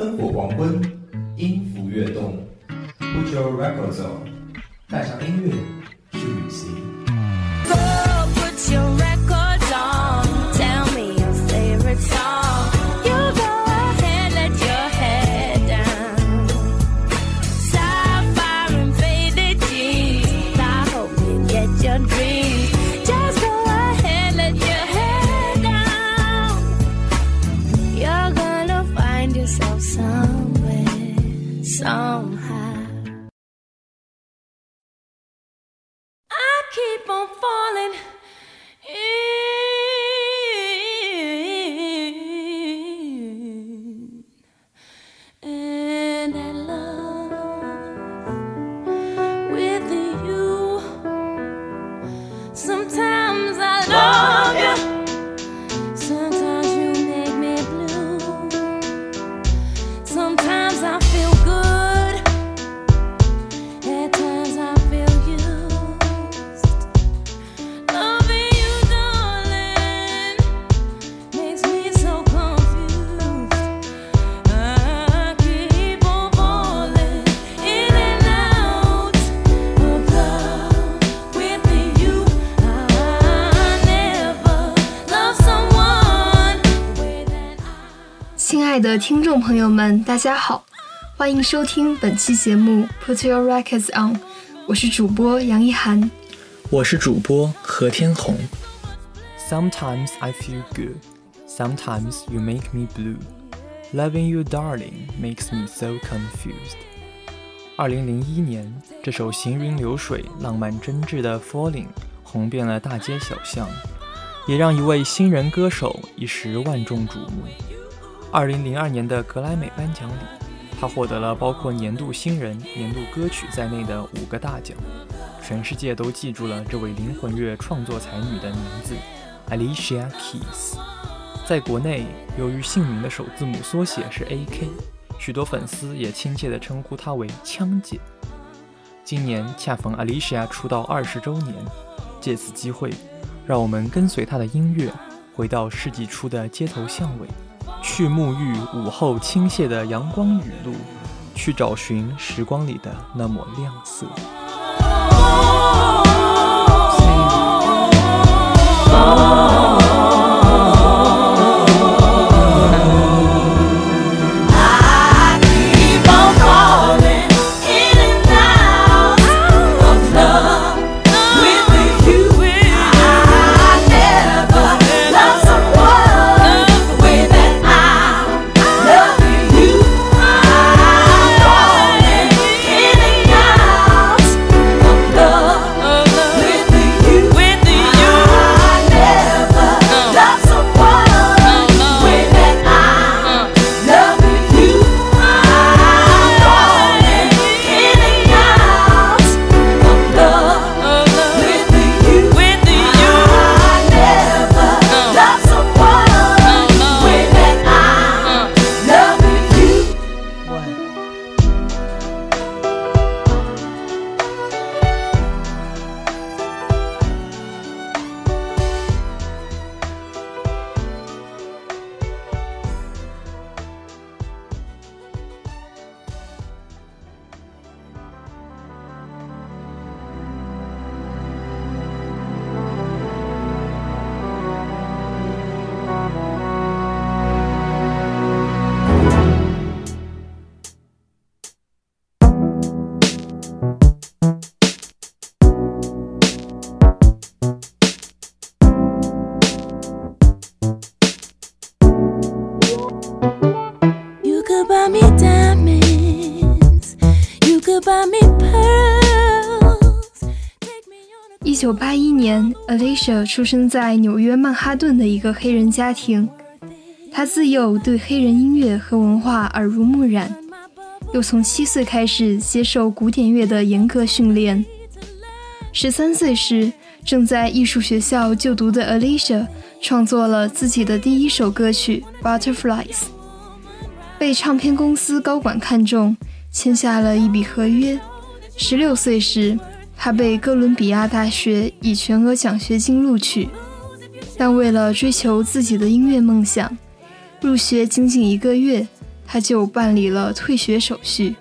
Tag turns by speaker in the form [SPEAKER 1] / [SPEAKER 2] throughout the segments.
[SPEAKER 1] 灯火黄昏，音符跃动，Put your records on，带上音乐去旅行。
[SPEAKER 2] 朋友们，大家好，欢迎收听本期节目《Put Your Records On》，我是主播杨一涵，
[SPEAKER 3] 我是主播何天红。
[SPEAKER 4] Sometimes I feel good, sometimes you make me blue. Loving you, darling, makes me so confused. 二零零一年，这首行云流水、浪漫真挚的《Falling》红遍了大街小巷，也让一位新人歌手一时万众瞩目。二零零二年的格莱美颁奖礼，他获得了包括年度新人、年度歌曲在内的五个大奖，全世界都记住了这位灵魂乐创作才女的名字，Alicia Keys。在国内，由于姓名的首字母缩写是 AK，许多粉丝也亲切地称呼她为“枪姐”。今年恰逢 Alicia 出道二十周年，借此机会，让我们跟随她的音乐，回到世纪初的街头巷尾。去沐浴午后倾泻的阳光雨露，去找寻时光里的那抹亮色。
[SPEAKER 2] 一九八一年，Alicia 出生在纽约曼哈顿的一个黑人家庭。她自幼对黑人音乐和文化耳濡目染，又从七岁开始接受古典乐的严格训练。十三岁时，正在艺术学校就读的 Alicia 创作了自己的第一首歌曲《Butterflies》，被唱片公司高管看中，签下了一笔合约。十六岁时，他被哥伦比亚大学以全额奖学金录取，但为了追求自己的音乐梦想，入学仅仅一个月，
[SPEAKER 1] 他就办理了退学手续。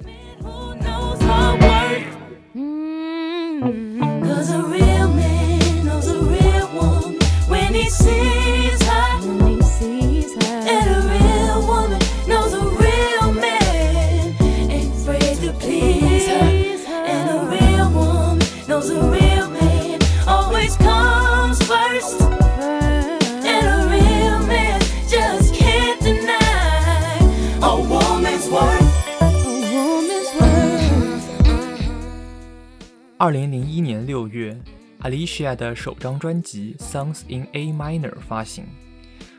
[SPEAKER 4] 二零零一年六月，Alicia 的首张专辑《Songs in A Minor》发行。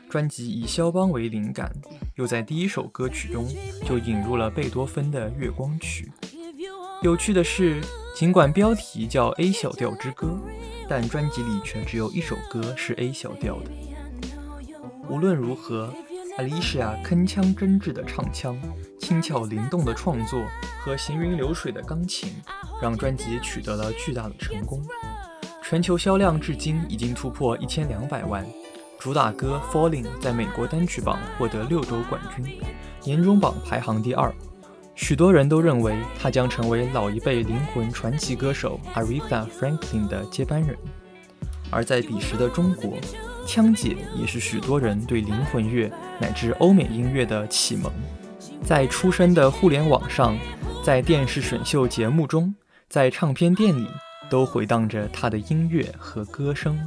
[SPEAKER 4] 专辑以肖邦为灵感，又在第一首歌曲中就引入了贝多芬的《月光曲》。有趣的是，尽管标题叫《A 小调之歌》，但专辑里却只有一首歌是 A 小调的。无论如何，Alicia 铿锵真挚的唱腔、轻巧灵动的创作和行云流水的钢琴。让专辑取得了巨大的成功，全球销量至今已经突破一千两百万。主打歌《Falling》在美国单曲榜获得六周冠军，年终榜排行第二。许多人都认为他将成为老一辈灵魂传奇歌手 Aretha Franklin 的接班人。而在彼时的中国，枪姐也是许多人对灵魂乐乃至欧美音乐的启蒙。在出生的互联网上，在电视选秀节目中。在唱片店里，都回荡着她的音乐和歌声。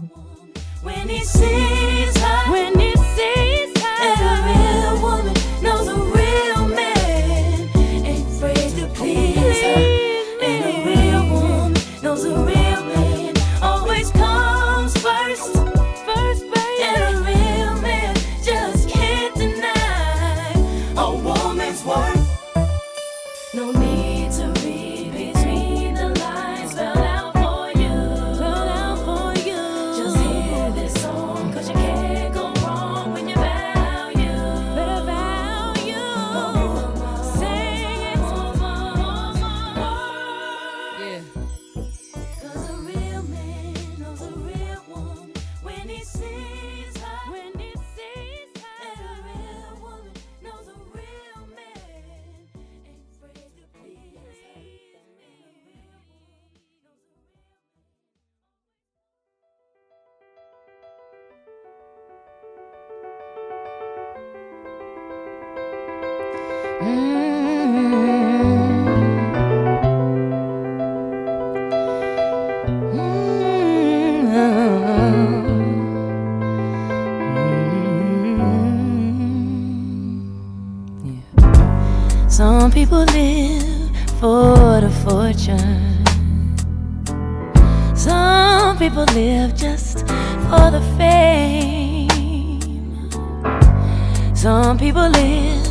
[SPEAKER 4] Mm-hmm.
[SPEAKER 1] people live for the fortune. Some people live just for the fame. Some people live.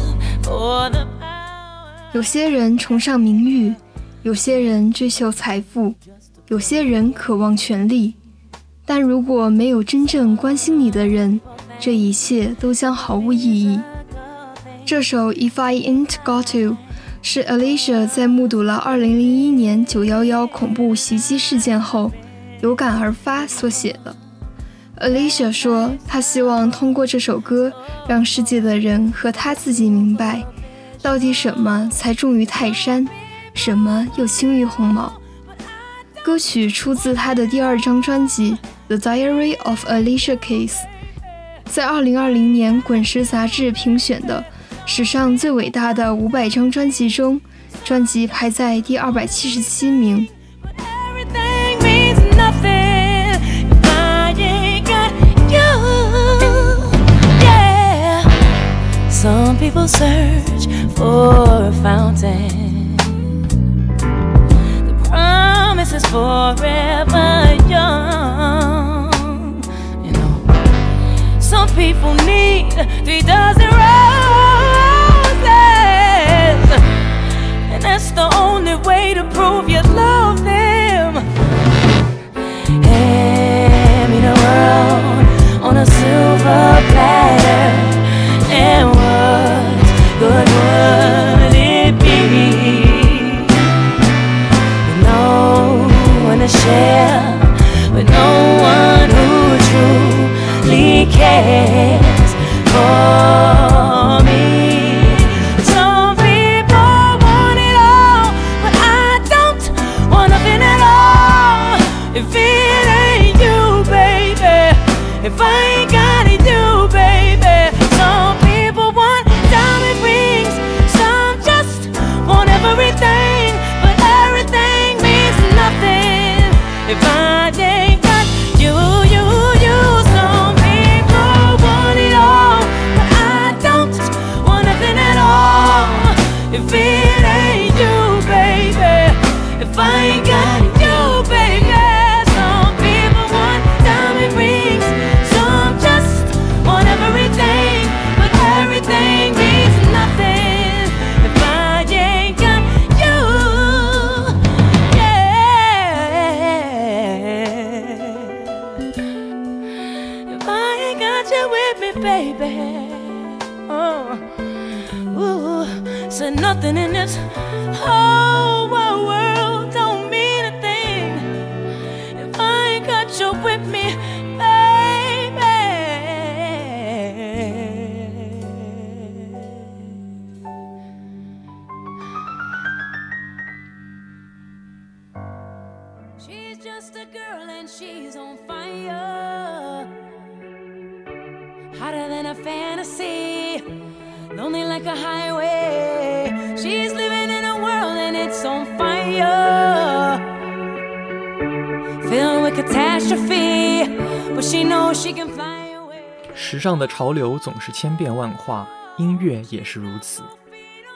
[SPEAKER 1] 有些人崇尚名誉，有些人追求财富，有些人渴望权力。但如果没有真正关心你的人，这一切都将毫无意义。这首《If I Ain't Got To》。是 Alicia 在目睹了2001年911恐怖袭击事件后有感而发所写的。Alicia 说，她希望通过这首歌，让世界的人和她自己明白，到底什么才重于泰山，什么又轻于鸿毛。歌曲出自他的第二张专辑《The Diary of Alicia Keys》，在二零二零年滚石杂志评选的。史上最伟大的五百张专辑中，专辑排在第二百七十七名。People search for a fountain. The promise is forever young. You know, some people need three dozen roses. And that's the only way to prove you love them. Hand me the world on a silver platter. And to share, with no one who truly cares for
[SPEAKER 4] Catastrophe，she know she can find a way
[SPEAKER 1] 时尚的潮流总是千变万化，音乐也是如此。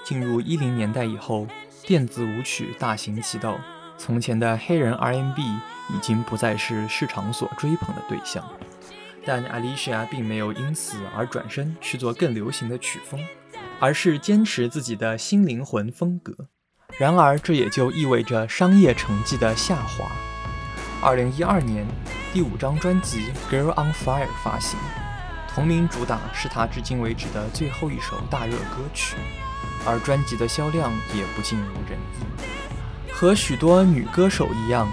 [SPEAKER 1] 进入一零年代以后，电子舞曲大行其道，从前的黑人 R&B 已经不再是市场所追捧的对象。但 Alicia 并没有因此而转身去做更流行的曲风，而是坚持自己的新灵魂风格。然而，这也就意味着商业成绩的下滑。二零一二年，第五张专辑《Girl on Fire》发行，同名主打是他至今为止的最后一首大热歌曲，而专辑的销量也不尽如人意。和许多女歌手一样，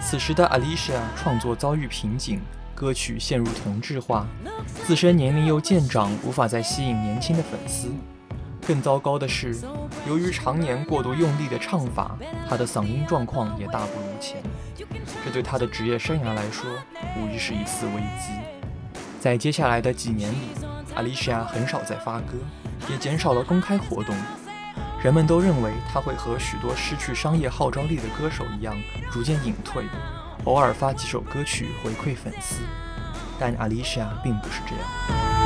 [SPEAKER 1] 此时的 Alicia 创作遭遇瓶颈。歌曲陷入同质化，自身年龄又渐长，无法再吸引年轻的粉丝。更糟糕的是，由于常年过度用力的唱法，她的嗓音状况也大不如前。这对他的职业生涯来说，无疑是一次危机。在接下来的几年里，Alicia 很少再发歌，也减少了公开活动。人们都认为他会和许多失去商业号召力的歌手一样，逐渐隐退。偶尔发几首歌曲回馈粉丝，但 Alicia 并不是这样。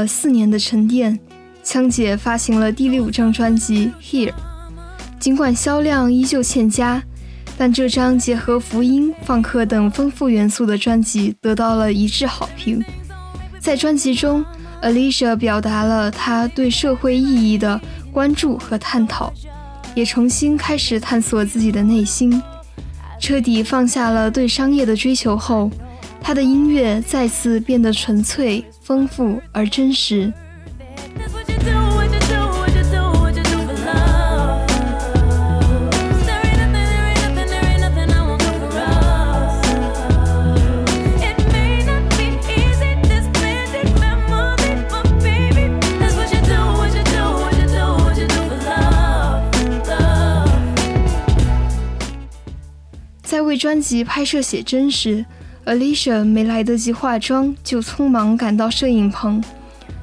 [SPEAKER 2] 了四年的沉淀，枪姐发行了第六张专辑《Here》。尽管销量依旧欠佳，但这张结合福音、放克等丰富元素的专辑得到了一致好评。在专辑中，Alicia 表达了她对社会意义的关注和探讨，也重新开始探索自己的内心。彻底放下了对商业的追求后，他的音乐再次变得纯粹、丰富而真实。在为专辑拍摄写真时。，Alicia 没来得及化妆，就匆忙赶到摄影棚，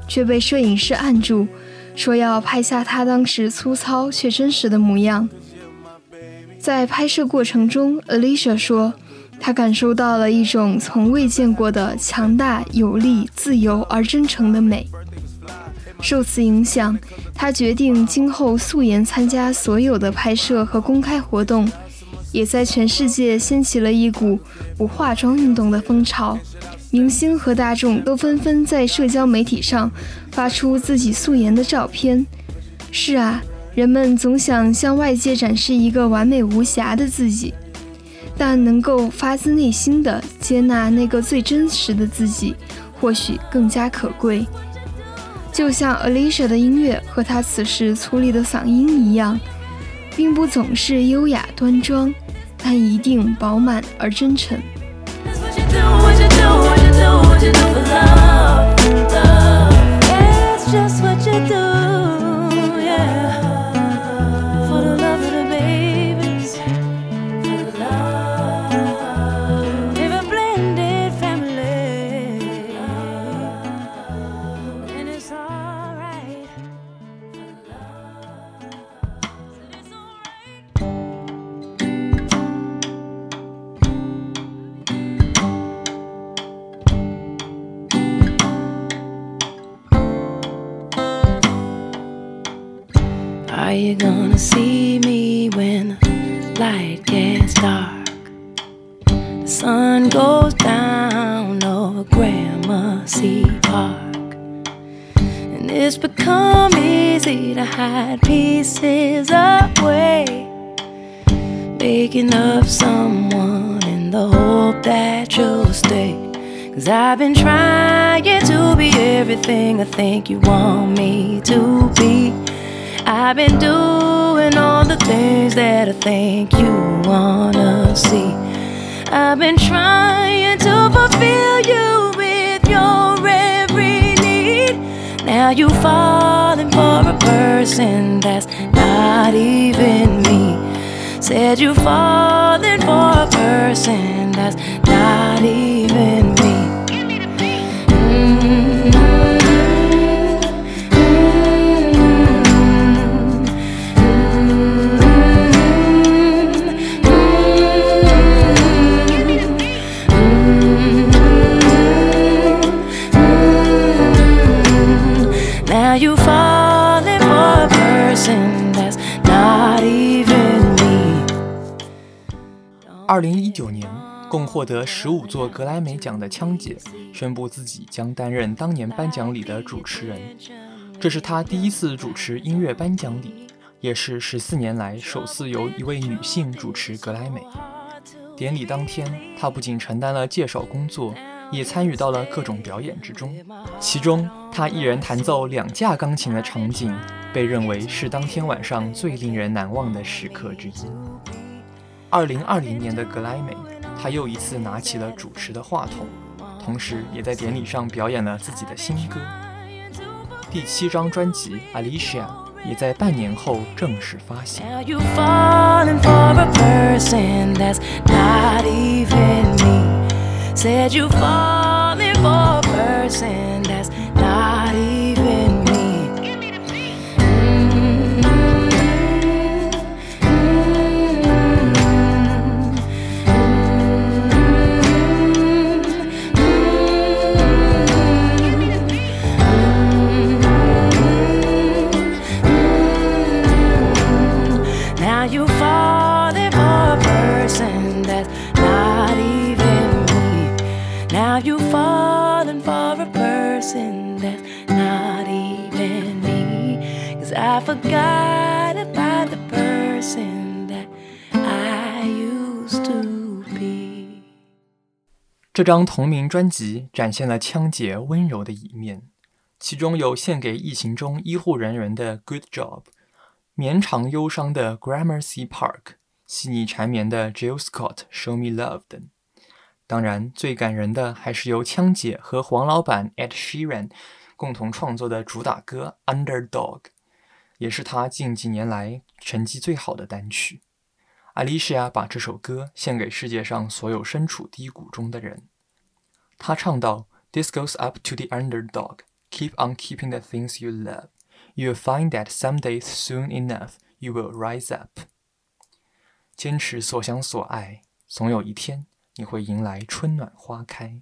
[SPEAKER 2] 却被摄影师按住，说要拍下她当时粗糙却真实的模样。在拍摄过程中，Alicia 说，她感受到了一种从未见过的强大、有力、自由而真诚的美。受此影响，她决定今后素颜参加所有的拍摄和公开活动，也在全世界掀起了一股不化妆运动的风潮。明星和大众都纷纷在社交媒体上发出自己素颜的照片。是啊，人们总想向外界展示一个完美无瑕的自己，但能够发自内心的接纳那个最真实的自己，或许更加可贵。就像 Alicia 的音乐和她此时粗粝的嗓音一样，并不总是优雅端庄，但一定饱满而真诚。
[SPEAKER 1] Easy to hide pieces away. Making up someone in the hope that you'll stay. Cause I've been trying to be everything I think you want me to be. I've been doing all the things that I think you wanna see. I've been trying to fulfill you with your. Now you are falling for a person that's not even me. Said you are falling for a person that's not even me. Now
[SPEAKER 4] 共获得十五座格莱美奖的枪姐宣布自己将担任当年颁奖礼的主持人。这是她第一次主持音乐颁奖礼，也是十四年来首次由一位女性主持格莱美。典礼当天，她不仅承担了介绍工作，也参与到了各种表演之中。其中，她一人弹奏两架钢琴的场景，被认为是当天晚上最令人难忘的时刻之一。二零二零年的格莱美，她又一次拿起了主持的话筒，同时也在典礼上表演了自己的新歌。第七张专辑《Alicia》也在半年后正式发行。
[SPEAKER 1] Now you falling for a person that's not even me. Now you falling for a person that's not even me. Cause I forgot about the person that I used to be.
[SPEAKER 4] 这张同名专辑展现了枪姐温柔的一面，其中有献给疫情中医护人员的《Good Job》，绵长忧伤的《Gramercy Park》，细腻缠绵的 Jill Scott《Show Me Love》等。当然，最感人的还是由枪姐和黄老板 Ed Sheeran 共同创作的主打歌《Underdog》，也是他近几年来成绩最好的单曲。Alicia 把这首歌献给世界上所有身处低谷中的人。她唱道：“This goes up to the underdog. Keep on keeping the things you love. You'll find that someday, soon enough, you will rise up.” 坚持所想所爱，总有一天你会迎来春暖花开。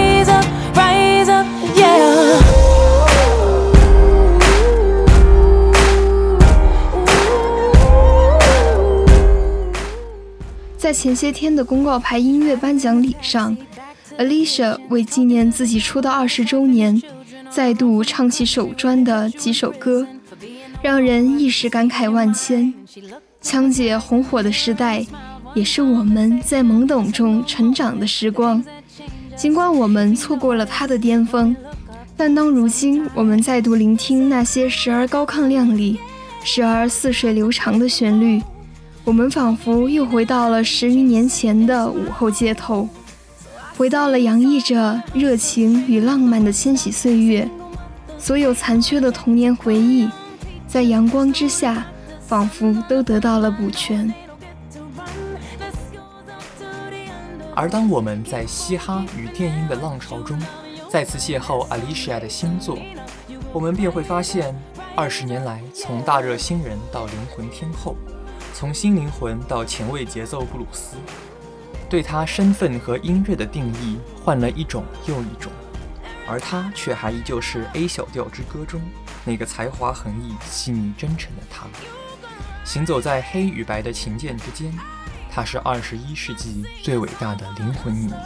[SPEAKER 2] 在前些天的公告牌音乐颁奖礼上，Alicia 为纪念自己出道二十周年，再度唱起首专的几首歌，让人一时感慨万千。枪姐红火的时代，也是我们在懵懂中成长的时光。尽管我们错过了她的巅峰，但当如今我们再度聆听那些时而高亢亮丽，时而似水流长的旋律。我们仿佛又回到了十余年前的午后街头，回到了洋溢着热情与浪漫的千禧岁月。所有残缺的童年回忆，在阳光之下，仿佛都得到了补全。
[SPEAKER 4] 而当我们在嘻哈与电音的浪潮中，再次邂逅 Alicia 的新作，我们便会发现，二十年来，从大热新人到灵魂天后。从新灵魂到前卫节奏布鲁斯，对他身份和音乐的定义换了一种又一种，而他却还依旧是《A 小调之歌》中那个才华横溢、细腻真诚的他。行走在黑与白的琴键之间，他是二十一世纪最伟大的灵魂女
[SPEAKER 1] 人。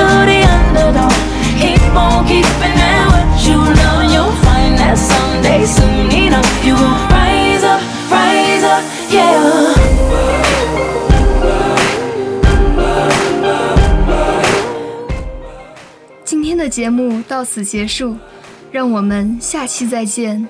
[SPEAKER 1] To the underdog. Keep on keeping at what you love, you'll find that someday, soon enough, you will rise up, rise up, yeah.
[SPEAKER 2] 今天的节目到此结束，让我们下期再见。